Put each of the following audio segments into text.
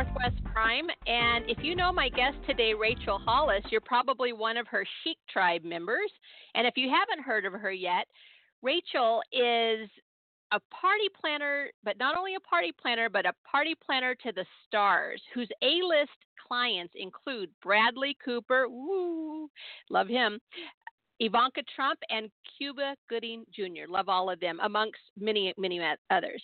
Northwest Prime. And if you know my guest today, Rachel Hollis, you're probably one of her Chic Tribe members. And if you haven't heard of her yet, Rachel is a party planner, but not only a party planner, but a party planner to the stars, whose A list clients include Bradley Cooper, woo, love him, Ivanka Trump, and Cuba Gooding Jr. Love all of them, amongst many, many others.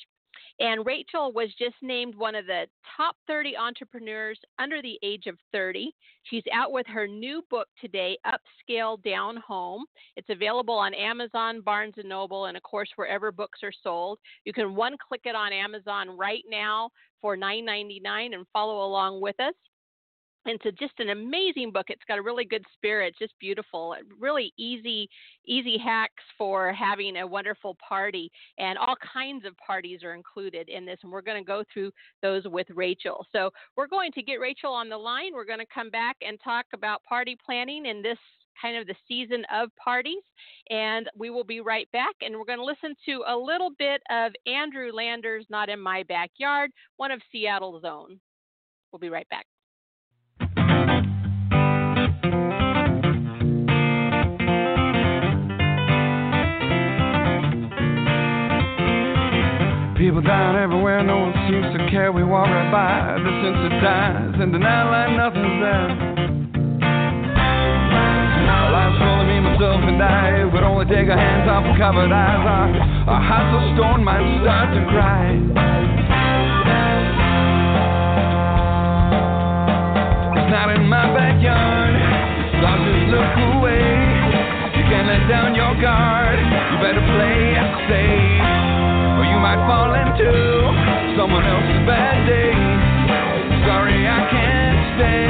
And Rachel was just named one of the top 30 entrepreneurs under the age of 30. She's out with her new book today, Upscale Down Home. It's available on Amazon, Barnes and Noble, and of course wherever books are sold. You can one click it on Amazon right now for $9.99 and follow along with us a, just an amazing book. It's got a really good spirit, just beautiful, really easy, easy hacks for having a wonderful party, and all kinds of parties are included in this. And we're going to go through those with Rachel. So we're going to get Rachel on the line. We're going to come back and talk about party planning in this kind of the season of parties. And we will be right back. And we're going to listen to a little bit of Andrew Landers' Not in My Backyard, one of Seattle's own. We'll be right back. People down everywhere, no one seems to care. We walk right by, the sense dies, and deny like nothing's there. Life's of me, myself, and I. Would only take our hands off covered eyes. Our, our hearts of stone might start to cry. It's not in my backyard, so I'll just look away. You can't let down your guard. You better play it safe you might fall into someone else's bad day. Sorry, I can't stay.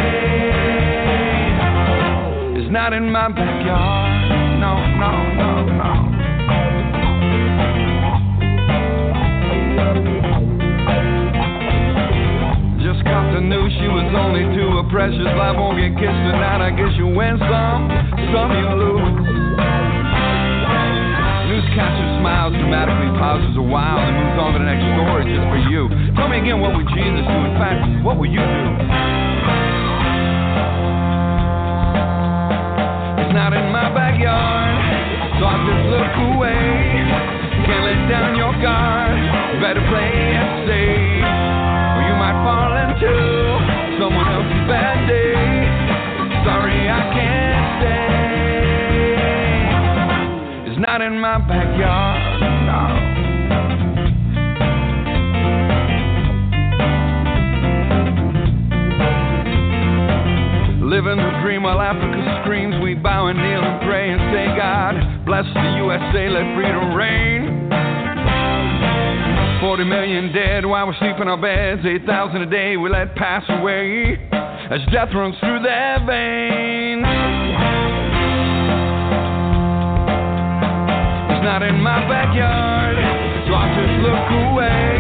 It's not in my backyard. No, no, no, no. Just caught the news she was only two. A precious life won't get kissed tonight. I guess you win some, some you lose. Newscaster smiles, dramatically pauses a while, and moves on to the next story just for you. Tell me again, what would Jesus do? In fact, what will you do? It's not in my backyard, so I just look away. Can't let down your guard. Better play it safe, or you might fall into someone else's bad day. Sorry, I can't not in my backyard. No. Living the dream while Africa screams, we bow and kneel and pray and say, God, bless the USA, let freedom reign. 40 million dead while we sleep in our beds, 8,000 a day we let pass away as death runs through their veins. Not in my backyard. So I just look away.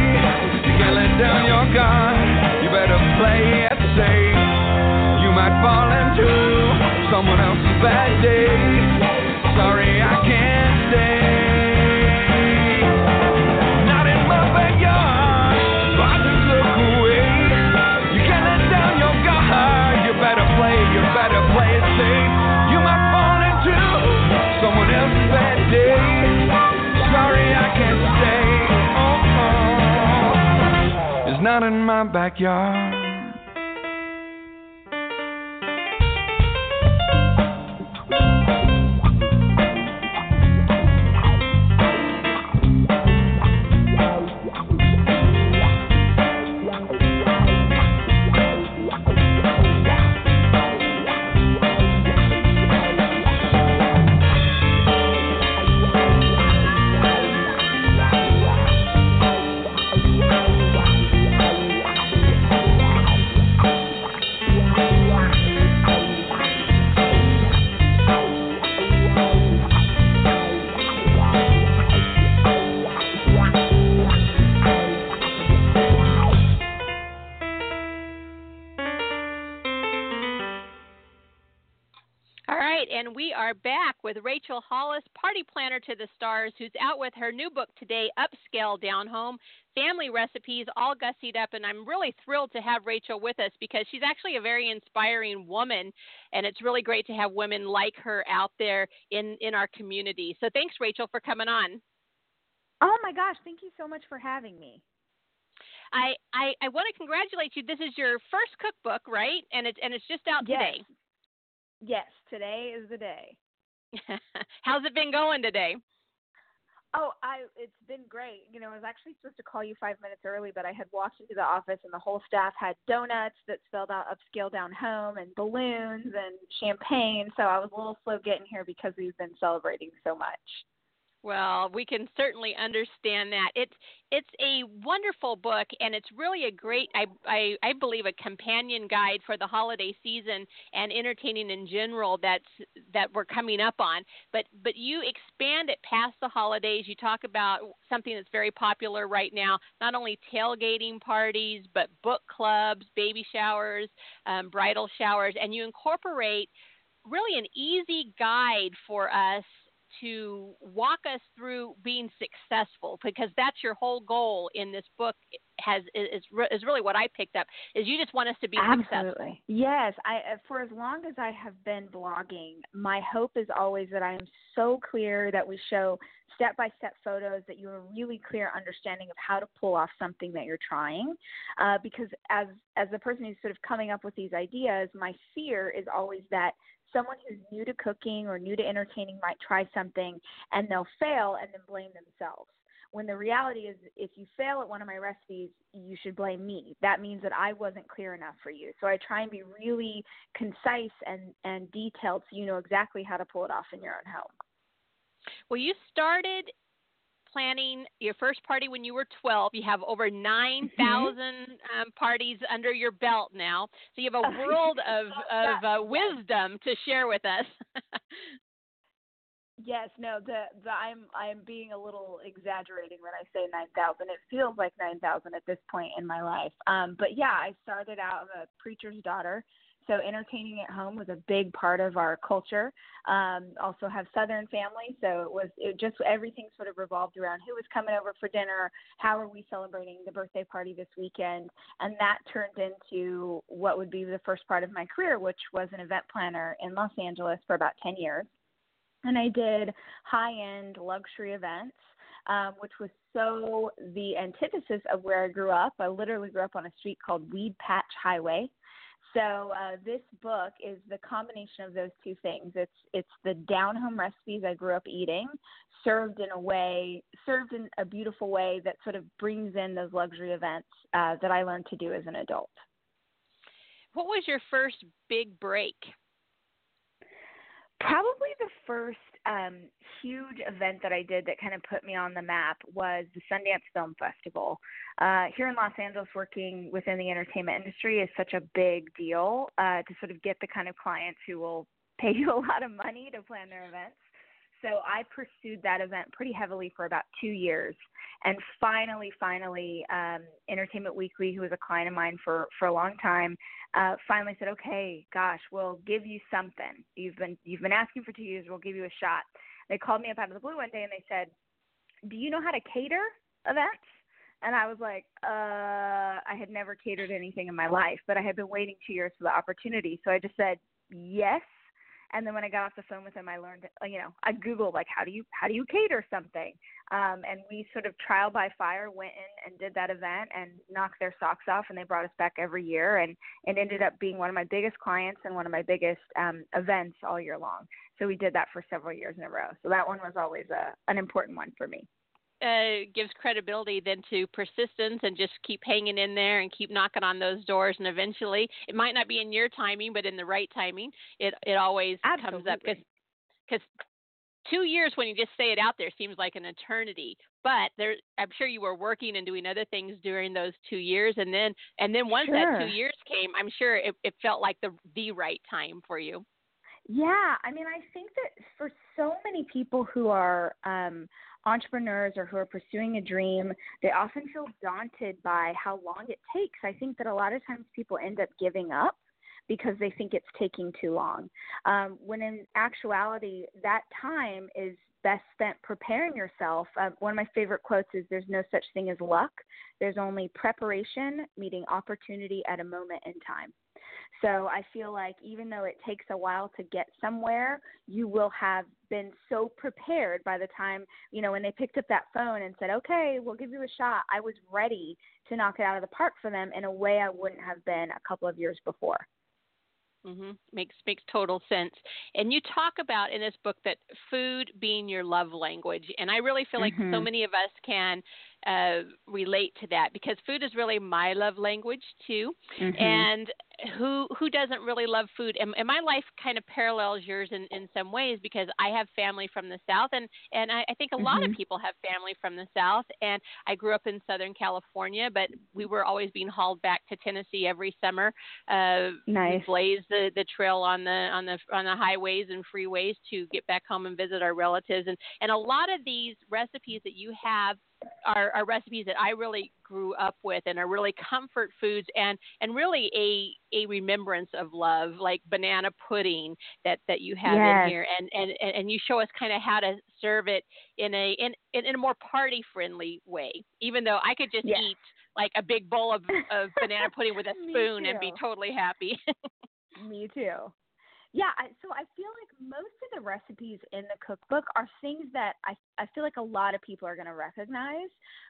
You can't let down your guard. You better play it safe. You might fall into someone else's bad day. Sorry, I can't my backyard. With Rachel Hollis, party planner to the stars, who's out with her new book today, Upscale Downhome Family Recipes, all gussied up. And I'm really thrilled to have Rachel with us because she's actually a very inspiring woman, and it's really great to have women like her out there in, in our community. So thanks, Rachel, for coming on. Oh my gosh, thank you so much for having me. I, I, I want to congratulate you. This is your first cookbook, right? And it's and it's just out Yes. today. Yes, today is the day. How's it been going today? Oh, I it's been great. You know, I was actually supposed to call you five minutes early, but I had walked into the office and the whole staff had donuts that spelled out upscale down home and balloons and champagne. So I was a little slow getting here because we've been celebrating so much. Well, we can certainly understand that. It's it's a wonderful book, and it's really a great, I, I I believe, a companion guide for the holiday season and entertaining in general. That's that we're coming up on. But but you expand it past the holidays. You talk about something that's very popular right now, not only tailgating parties, but book clubs, baby showers, um, bridal showers, and you incorporate really an easy guide for us to walk us through being successful because that's your whole goal in this book has is is really what I picked up is you just want us to be successful. Absolutely. Yes, I uh, for as long as I have been blogging, my hope is always that I am so clear that we show step by step photos that you have a really clear understanding of how to pull off something that you're trying. Uh, because as as the person who's sort of coming up with these ideas, my fear is always that someone who's new to cooking or new to entertaining might try something and they'll fail and then blame themselves. When the reality is if you fail at one of my recipes you should blame me. That means that i wasn't clear enough for you. So i try and be really concise and and detailed so you know exactly how to pull it off in your own home. Well, you started planning your first party when you were 12. You have over 9,000 um, parties under your belt now. So you have a world of, of uh, wisdom to share with us. Yes, no, the the I'm I'm being a little exaggerating when I say nine thousand. It feels like nine thousand at this point in my life. Um, but yeah, I started out I'm a preacher's daughter, so entertaining at home was a big part of our culture. Um, also have Southern family, so it was it just everything sort of revolved around who was coming over for dinner, how are we celebrating the birthday party this weekend, and that turned into what would be the first part of my career, which was an event planner in Los Angeles for about ten years and I did high end luxury events, um, which was so the antithesis of where I grew up. I literally grew up on a street called Weedpatch Highway. So uh, this book is the combination of those two things. It's it's the down home recipes I grew up eating, served in a way, served in a beautiful way that sort of brings in those luxury events uh, that I learned to do as an adult. what was your first big break? Probably the first um, huge event that I did that kind of put me on the map was the Sundance Film Festival. Uh, here in Los Angeles, working within the entertainment industry is such a big deal uh, to sort of get the kind of clients who will pay you a lot of money to plan their events. So I pursued that event pretty heavily for about two years, and finally, finally, um, Entertainment Weekly, who was a client of mine for for a long time, uh, finally said, "Okay, gosh, we'll give you something. You've been you've been asking for two years. We'll give you a shot." They called me up out of the blue one day and they said, "Do you know how to cater events?" And I was like, uh, I had never catered anything in my life, but I had been waiting two years for the opportunity. So I just said, yes. And then when I got off the phone with him, I learned, uh, you know, I googled like how do you how do you cater something, um, and we sort of trial by fire went in and did that event and knocked their socks off, and they brought us back every year, and it ended up being one of my biggest clients and one of my biggest um, events all year long. So we did that for several years in a row. So that one was always a, an important one for me uh, gives credibility then to persistence and just keep hanging in there and keep knocking on those doors and eventually it might not be in your timing but in the right timing it it always Absolutely. comes up because because two years when you just say it out there seems like an eternity but there i'm sure you were working and doing other things during those two years and then and then once sure. that two years came i'm sure it, it felt like the the right time for you yeah, I mean, I think that for so many people who are um, entrepreneurs or who are pursuing a dream, they often feel daunted by how long it takes. I think that a lot of times people end up giving up because they think it's taking too long. Um, when in actuality, that time is best spent preparing yourself. Uh, one of my favorite quotes is There's no such thing as luck, there's only preparation meeting opportunity at a moment in time. So I feel like even though it takes a while to get somewhere, you will have been so prepared by the time, you know, when they picked up that phone and said, okay, we'll give you a shot. I was ready to knock it out of the park for them in a way I wouldn't have been a couple of years before. Mm-hmm. Makes makes total sense. And you talk about in this book that food being your love language, and I really feel like mm-hmm. so many of us can uh, relate to that because food is really my love language too. Mm-hmm. And who who doesn't really love food? And, and, my life kind of parallels yours in, in some ways because I have family from the south, and and I, I think a mm-hmm. lot of mm-hmm. people have family from the south. And I grew up in Southern California, but we were always being hauled back to Tennessee every summer. Uh, nice. Blaze the the trail on the on the on the highways and freeways to get back home and visit our relatives. And and a lot of these recipes that you have are, are recipes that I really grew up with and are really comfort foods and and really a a remembrance of love like banana pudding that that you have yes. in here and and and you show us kind of how to serve it in a in in a more party friendly way even though I could just yes. eat like a big bowl of, of banana pudding with a spoon and be totally happy. Me too. Yeah, so I feel like most of the recipes in the cookbook are things that I I feel like a lot of people are going to recognize,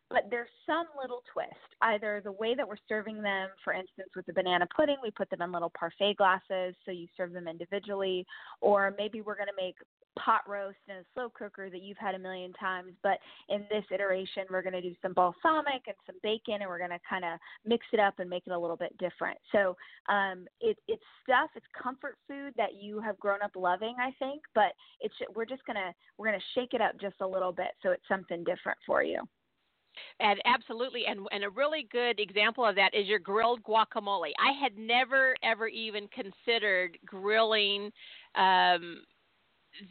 but there's some little twist. Either the way that we're serving them, for instance, with the banana pudding, we put them in little parfait glasses, so you serve them individually, or maybe we're going to make pot roast in a slow cooker that you've had a million times. But in this iteration, we're going to do some balsamic and some bacon, and we're going to kind of mix it up and make it a little bit different. So um, it, it's stuff, it's comfort food that you have grown up loving, I think. But it's we're just gonna we're gonna shake it up just a little bit so it's something different for you. And absolutely, and and a really good example of that is your grilled guacamole. I had never ever even considered grilling um,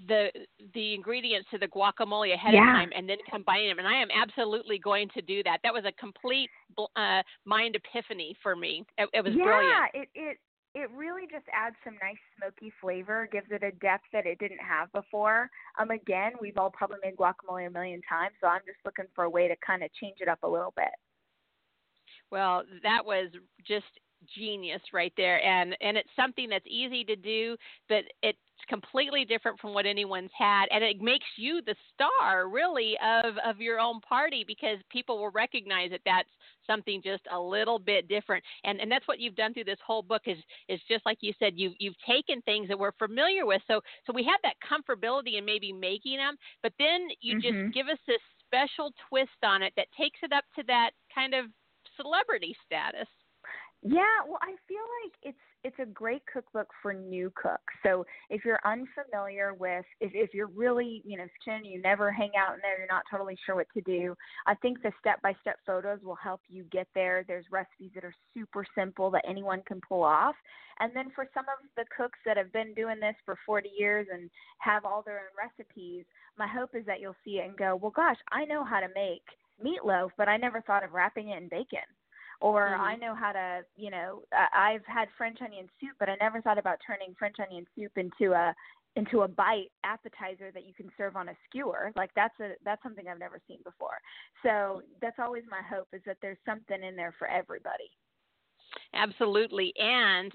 the the ingredients to the guacamole ahead yeah. of time and then combine them and i am absolutely going to do that. That was a complete uh, mind epiphany for me. It, it was yeah, brilliant it it it really just adds some nice smoky flavor gives it a depth that it didn't have before. Um again we've all probably made guacamole a million times so i'm just looking for a way to kind of change it up a little bit. Well that was just genius right there and and it's something that's easy to do but it's completely different from what anyone's had and it makes you the star really of of your own party because people will recognize that that's something just a little bit different and and that's what you've done through this whole book is is just like you said you've you've taken things that we're familiar with so so we have that comfortability in maybe making them but then you mm-hmm. just give us this special twist on it that takes it up to that kind of celebrity status yeah, well, I feel like it's it's a great cookbook for new cooks. So if you're unfamiliar with, if if you're really, you know, you never hang out in there, you're not totally sure what to do. I think the step by step photos will help you get there. There's recipes that are super simple that anyone can pull off. And then for some of the cooks that have been doing this for 40 years and have all their own recipes, my hope is that you'll see it and go, well, gosh, I know how to make meatloaf, but I never thought of wrapping it in bacon or mm-hmm. I know how to, you know, I've had French onion soup, but I never thought about turning French onion soup into a into a bite appetizer that you can serve on a skewer. Like that's a that's something I've never seen before. So that's always my hope is that there's something in there for everybody. Absolutely. And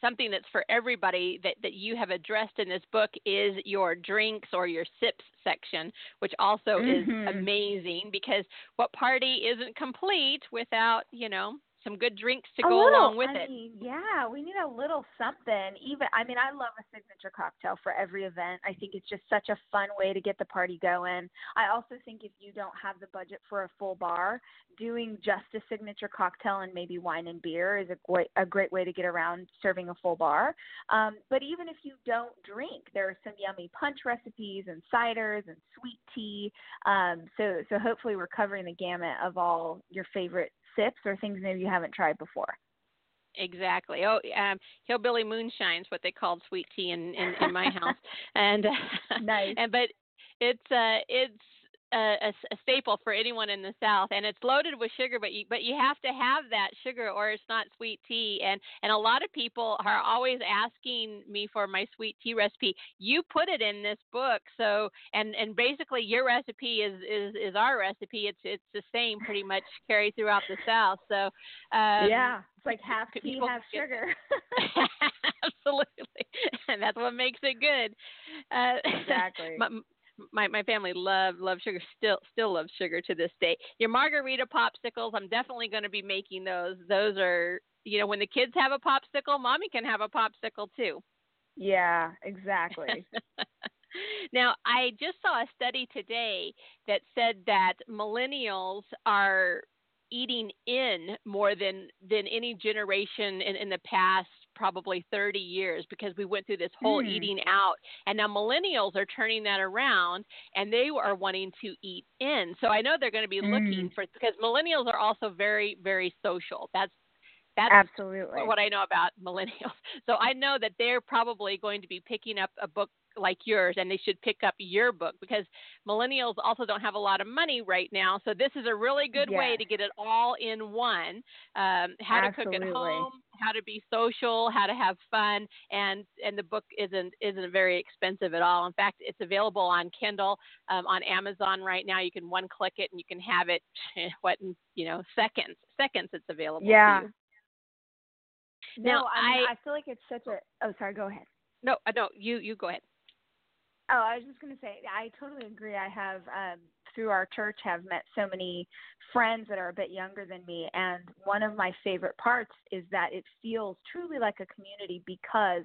something that's for everybody that, that you have addressed in this book is your drinks or your sips section, which also Mhm. is amazing because what party isn't complete without, you know, some good drinks to a go little, along with I it. Mean, yeah, we need a little something. Even I mean, I love a signature cocktail for every event. I think it's just such a fun way to get the party going. I also think if you don't have the budget for a full bar, doing just a signature cocktail and maybe wine and beer is a great a great way to get around serving a full bar. Um, but even if you don't drink, there are some yummy punch recipes and ciders and sweet tea. Um, so so hopefully we're covering the gamut of all your favorite sips or things maybe you haven't tried before. Exactly. Oh, um, hillbilly moonshine is what they called sweet tea in in, in my house, and Nice. and but it's uh it's a, a a staple for anyone in the South, and it's loaded with sugar. But you but you have to have that sugar, or it's not sweet tea. And and a lot of people are always asking me for my sweet tea recipe. You put it in this book, so and and basically your recipe is is is our recipe. It's it's the same pretty much carried throughout the South. So um, yeah, it's like half tea, people half get- sugar. Absolutely, and that's what makes it good. Uh, Exactly. my, my my family love love sugar. Still still loves sugar to this day. Your margarita popsicles, I'm definitely going to be making those. Those are you know when the kids have a popsicle, mommy can have a popsicle too. yeah, exactly. now, I just saw a study today that said that millennials are eating in more than than any generation in, in the past probably 30 years because we went through this whole Hmm. eating out and now millennials are turning that around and they are wanting to eat in so i know they're going to be looking Mm. for because millennials are also very very social that's that's Absolutely. what I know about millennials. So I know that they're probably going to be picking up a book like yours, and they should pick up your book because millennials also don't have a lot of money right now. So this is a really good way to get it all in one: um, how to cook at home, how to be social, how to have fun, and and the book isn't isn't very expensive at all. In fact, it's available on Kindle, um, on Amazon right now. You can one click it and you can have it. What in you know seconds? Seconds it's available. Yeah. no, Now, I, I- I feel like it's such a. Oh, sorry. Go ahead. No, no, you you go ahead. Oh, I was just going to say, I totally agree. I have, um, through our church, have met so many friends that are a bit younger than me, and one of my favorite parts is that it feels truly like a community because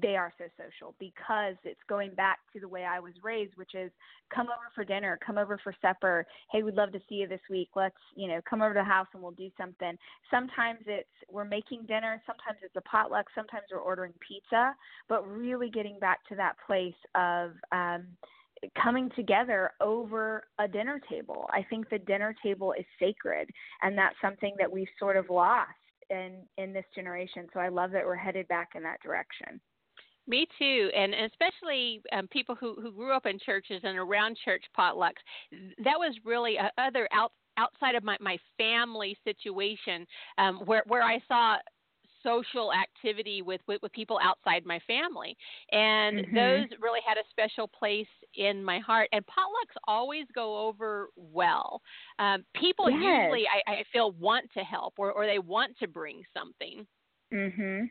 they are so social. Because it's going back to the way I was raised, which is come over for dinner, come over for supper. Hey, we'd love to see you this week. Let's, you know, come over to the house and we'll do something. Sometimes it's we're making dinner, sometimes it's a potluck, sometimes we're ordering pizza, but really getting back to that place of um coming together over a dinner table. I think the dinner table is sacred and that's something that we've sort of lost in in this generation. So I love that we're headed back in that direction. Me too, and especially um, people who who grew up in churches and around church potlucks. That was really a other out outside of my my family situation, um, where where I saw social activity with, with with people outside my family and Mhm. those really had a special place in my heart and potlucks always go over well um, people Yes. usually I, I feel want to help or, or they want to bring something Mhm.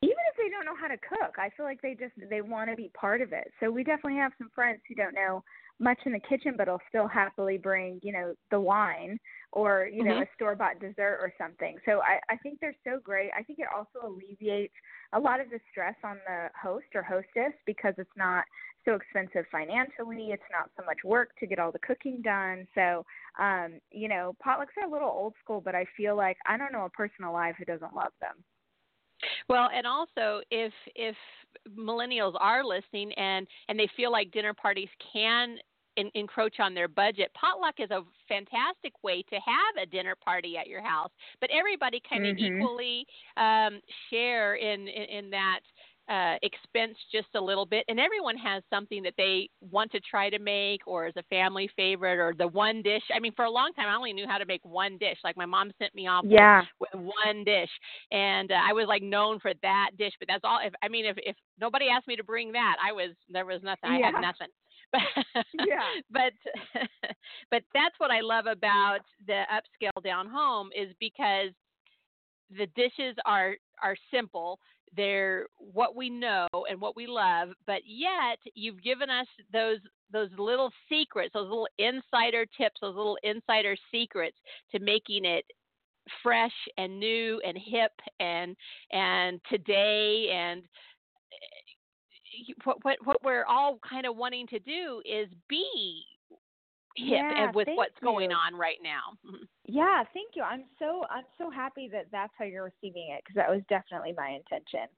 Even if they don't know how to cook, I feel like they just they want to be part of it. So we definitely have some friends who don't know much in the kitchen, but will still happily bring you know the wine or you know Mhm. a store bought dessert or something. So I I think they're so great. I think it also alleviates a lot of the stress on the host or hostess because it's not so expensive financially. It's not so much work to get all the cooking done. So um, you know potlucks are a little old school, but I feel like I don't know a person alive who doesn't love them. Well, and also if if millennials are listening and and they feel like dinner parties can en- encroach on their budget, potluck is a fantastic way to have a dinner party at your house. But everybody kind of Mhm. equally um, share in, in in that uh, expense just a little bit, and everyone has something that they want to try to make, or as a family favorite, or the one dish. I mean, for a long time, I only knew how to make one dish. Like my mom sent me off with Yeah. with one dish and uh, i was like known for that dish but that's all if i mean if if nobody asked me to bring that i was there was nothing i Yeah. had nothing but Yeah. but but that's what i love about the upscale down home is because the dishes are are simple. They're what we know and what we love, but yet you've given us those those little secrets, those little insider tips, those little insider secrets to making it fresh and new and hip and and today and eh, what what what we're all kind of wanting to do is be hip Yeah, and with what's going you. on right now. Mhm. Yeah, thank you. I'm so I'm so happy that that's how you're receiving it because that was definitely my intention.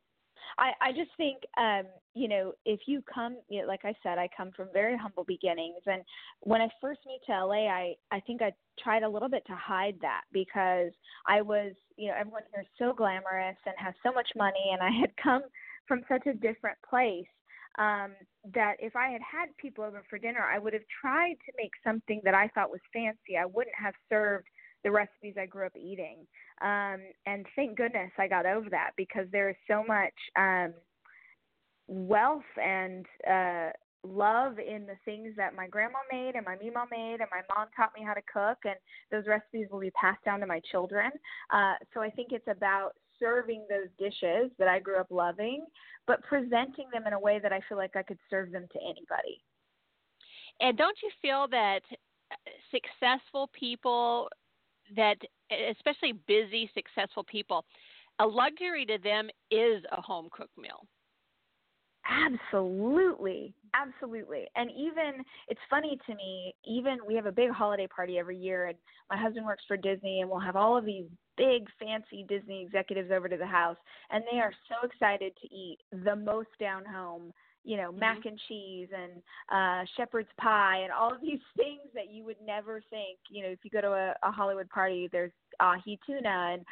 I I just think um you know if you come you know, like I said I come from very humble beginnings and when I first moved to LA I I think I tried a little bit to hide that because I was you know everyone here is so glamorous and has so much money and I had come from such a different place um, that if I had had people over for dinner, I would have tried to make something that I thought was fancy. I wouldn't have served the recipes I grew up eating. Um, and thank goodness I got over that because there is so much um, wealth and uh, love in the things that my grandma made and my Mema made and my mom taught me how to cook and those recipes will be passed down to my children. Uh, so I think it's about serving those dishes that I grew up loving, but presenting them in a way that I feel like I could serve them to anybody. And don't you feel that uh, successful people that especially busy successful people a luxury to them is a home cooked meal. Absolutely. Absolutely. And even it's funny to me, even we have a big holiday party every year and my husband works for Disney and we'll have all of these big fancy Disney executives over to the house and they are so excited to eat the most down home, you know, mac and cheese and uh shepherd's pie and all of these things that you would never think, you know, if you go to a, a Hollywood party, there's ahi tuna and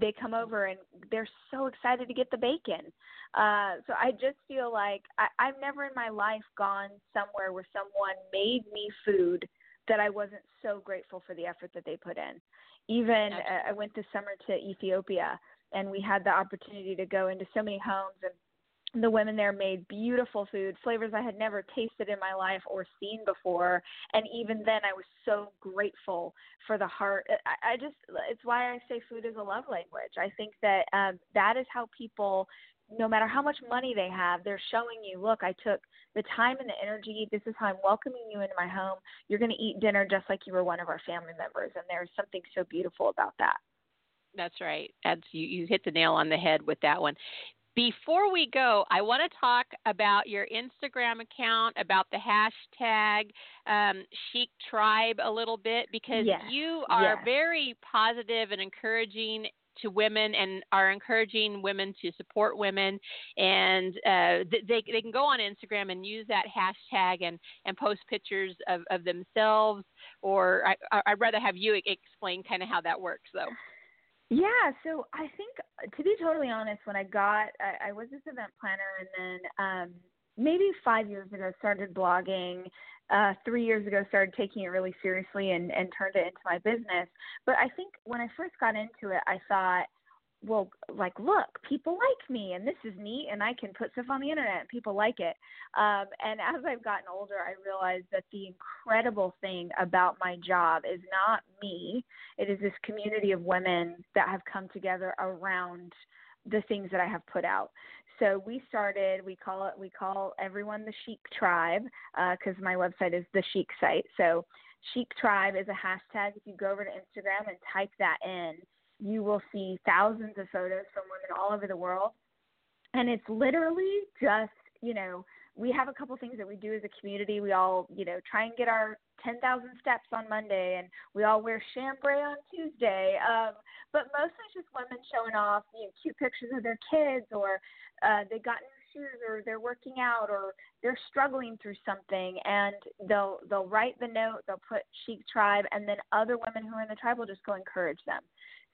they come over and they're so excited to get the bacon. Uh, so I just feel like I, I've never in my life gone somewhere where someone made me food that I wasn't so grateful for the effort that they put in. Even uh, I went this summer to Ethiopia and we had the opportunity to go into so many homes and the women there made beautiful food, flavors I had never tasted in my life or seen before. And even then, I was so grateful for the heart. I, I just, it's why I say food is a love language. I think that um, that is how people, no matter how much money they have, they're showing you, look, I took the time and the energy. This is how I'm welcoming you into my home. You're going to eat dinner just like you were one of our family members. And there's something so beautiful about that. That's right. That's you, you hit the nail on the head with that one. Before we go, I want to talk about your Instagram account, about the hashtag um, Chic Tribe a little bit, because Yes, you are yes. very positive and encouraging to women and are encouraging women to support women and uh, they, they can go on instagram and use that hashtag and, and post pictures of, of themselves or I, i'd rather have you explain kind of how that works though Yeah, so I think to be totally honest, when I got I, I was this event planner and then um maybe five years ago started blogging. Uh three years ago started taking it really seriously and, and turned it into my business. But I think when I first got into it I thought well, like, look, people like me, and this is neat, and I can put stuff on the internet, and people like it. Um, and as I've gotten older, I realized that the incredible thing about my job is not me; it is this community of women that have come together around the things that I have put out. So we started. We call it. We call everyone the Chic Tribe because my website is the Chic site. So Chic Tribe is a hashtag. If you go over to Instagram and type that in, you will see thousands of photos from women all over the world. And it's literally just, you know, we have a couple things that we do as a community. We all, you know, try and get our 10,000 steps on Monday and we all wear chambray on Tuesday. Um, but mostly it's just women showing off, you know, cute pictures of their kids or uh, they got new shoes or they're working out or they're struggling through something and they'll they'll write the note, they'll put Chic Tribe and then other women who are in the tribe will just go encourage them.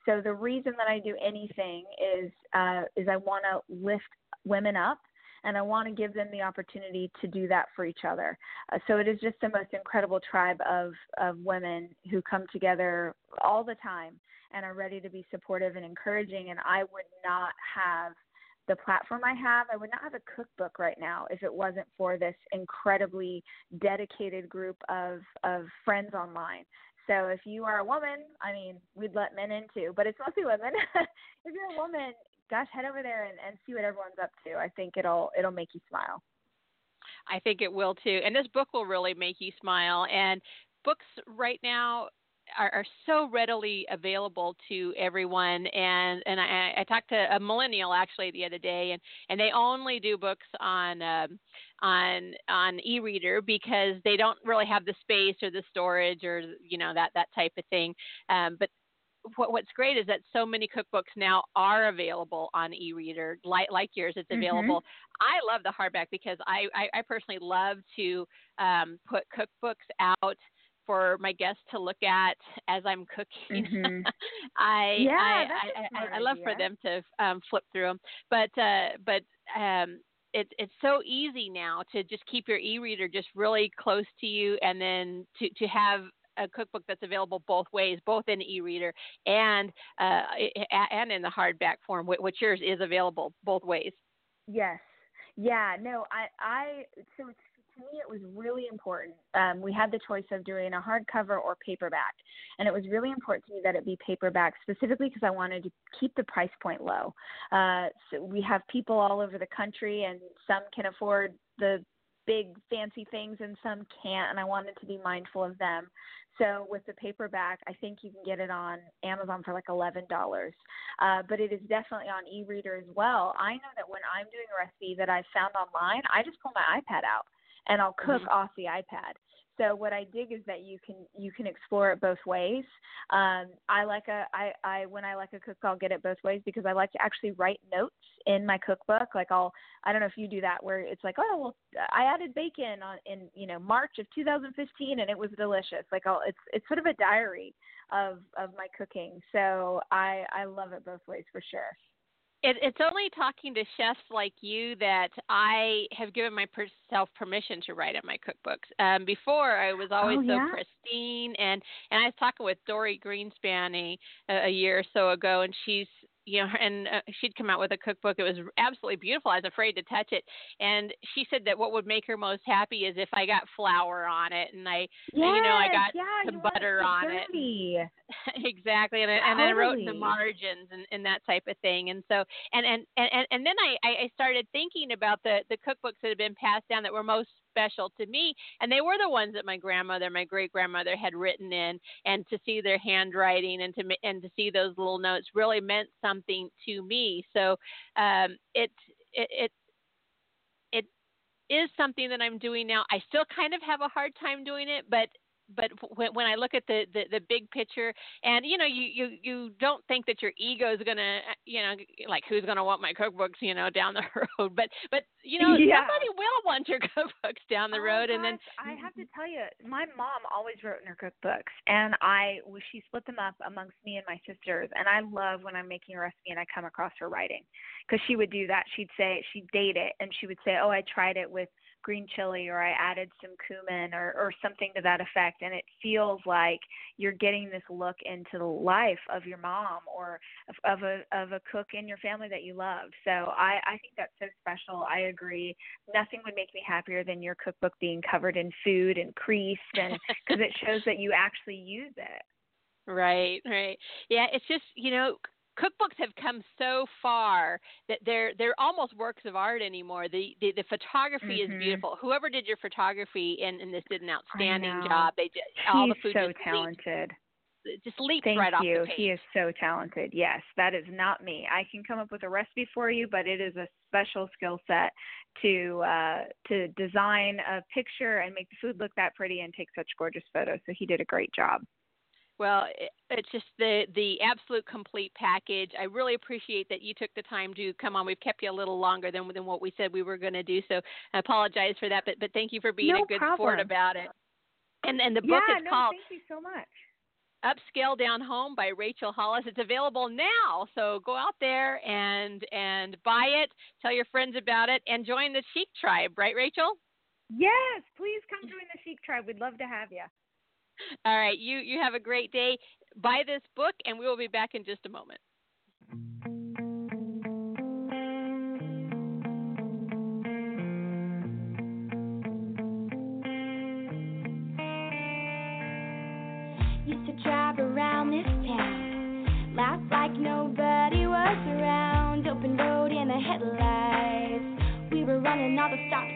So the reason that I do anything is uh, is I want to lift women up, and I want to give them the opportunity to do that for each other. Uh, so it is just the most incredible tribe of of women who come together all the time and are ready to be supportive and encouraging. And I would not have the platform I have, I would not have a cookbook right now if it wasn't for this incredibly dedicated group of of friends online. So if you are a woman, I mean, we'd let men in too, but it's mostly women. if you're a woman, gosh, head over there and, and see what everyone's up to. I think it'll it'll make you smile. I think it will too. And this book will really make you smile. And books right now are, are so readily available to everyone. And and I, I talked to a millennial actually the other day, and and they only do books on um, on on e-reader because they don't really have the space or the storage or you know that that type of thing. Um, but what, what's great is that so many cookbooks now are available on e-reader, like like yours. It's Mm-hmm. available. I love the hardback because I I, I personally love to um, put cookbooks out for my guests to look at as I'm cooking. Mhm. I Yeah, I, I, I, I love for them to um, flip through them, but uh, but um, it's it's so easy now to just keep your e-reader just really close to you, and then to to have a cookbook that's available both ways, both in e-reader and uh, and in the hardback form, which yours is available both ways. Yes. Yeah. No. I. I. So it's, to me, it was really important. Um, we had the choice of doing a hardcover or paperback, and it was really important to me that it be paperback, specifically because I wanted to keep the price point low. Uh, so we have people all over the country, and some can afford the big fancy things, and some can't. And I wanted to be mindful of them. So with the paperback, I think you can get it on Amazon for like eleven dollars, uh, but it is definitely on e-reader as well. I know that when I'm doing a recipe that I found online, I just pull my iPad out and I'll cook Mhm. off the iPad. So what I dig is that you can you can explore it both ways. Um, I like a I, I when I like a cook, I'll get it both ways because I like to actually write notes in my cookbook. Like I'll I don't know if you do that where it's like oh well I added bacon on in you know March of 2015 and it was delicious. Like I'll it's it's sort of a diary of of my cooking. So I I love it both ways for sure. It, it's only talking to chefs like you that I have given myself permission to write in my cookbooks. Um, before, I was always Oh, so pristine, and and I was talking with Dorie Greenspan a, a year or so ago, and she's you know, and uh, she'd come out with a cookbook. It was absolutely beautiful. I was afraid to touch it, and she said that what would make her most happy is if I got flour on it, and I Yes, you know, I got yeah, some butter on it. exactly and, I- and then I wrote in the margins and, and that type of thing and so and and and, and then I, I started thinking about the the cookbooks that had been passed down that were most special to me and they were the ones that my grandmother my great grandmother had written in and to see their handwriting and to and to see those little notes really meant something to me so um it, it it is something that I'm doing now. I still kind of have a hard time doing it, but but when, when I look at the, the the big picture, and you know, you you you don't think that your ego is gonna, uh, you know, like who's gonna want my cookbooks, you know, down the road. But but you know, Yeah. somebody will want your cookbooks down the Oh, road, and then I have to tell you, my mom always wrote in her cookbooks, and I she split them up amongst me and my sisters. And I love when I'm making a recipe and I come across her writing, because she would do that. She'd say she'd date it, and she would say, "Oh, I tried it with green chili, or I added some cumin, or or something to that effect." And it feels like you're getting this look into the life of your mom or of, of a of a cook in your family that you loved. So I I think that's so special. I agree nothing would make me happier than your cookbook being covered in food and creased and because it shows that you actually use it Right, right. Yeah, it's just, you know, cookbooks have come so far that they're they're almost works of art anymore. The the, the photography Mhm. is beautiful. Whoever did your photography and, and this did an outstanding job. They did all the he's food so just talented leaps, just leaps thank right off you the page. he is so talented yes that is not me i can come up with a recipe for you but it is a special skill set to uh to design a picture and make the food look that pretty and take such gorgeous photos so he did a great job Well, it's just the the absolute complete package. I really appreciate that you took the time to come on. We've kept you a little longer than than what we said we were going to do, so I apologize for that. But but thank you for being No a good problem. sport about it. And and the book yeah is no called thank you so much Upscale Downhome by Rachel Hollis. It's available now, so go out there and and buy it. Tell your friends about it, and join the Chic Tribe. Right, Rachel? yes please come join the chic tribe we'd love to have you All right, you you have a great day. Buy this book, and we will be back in just a moment. Used to drive around this town. Laugh like nobody was around. Open road in the headlights. We were running all the stop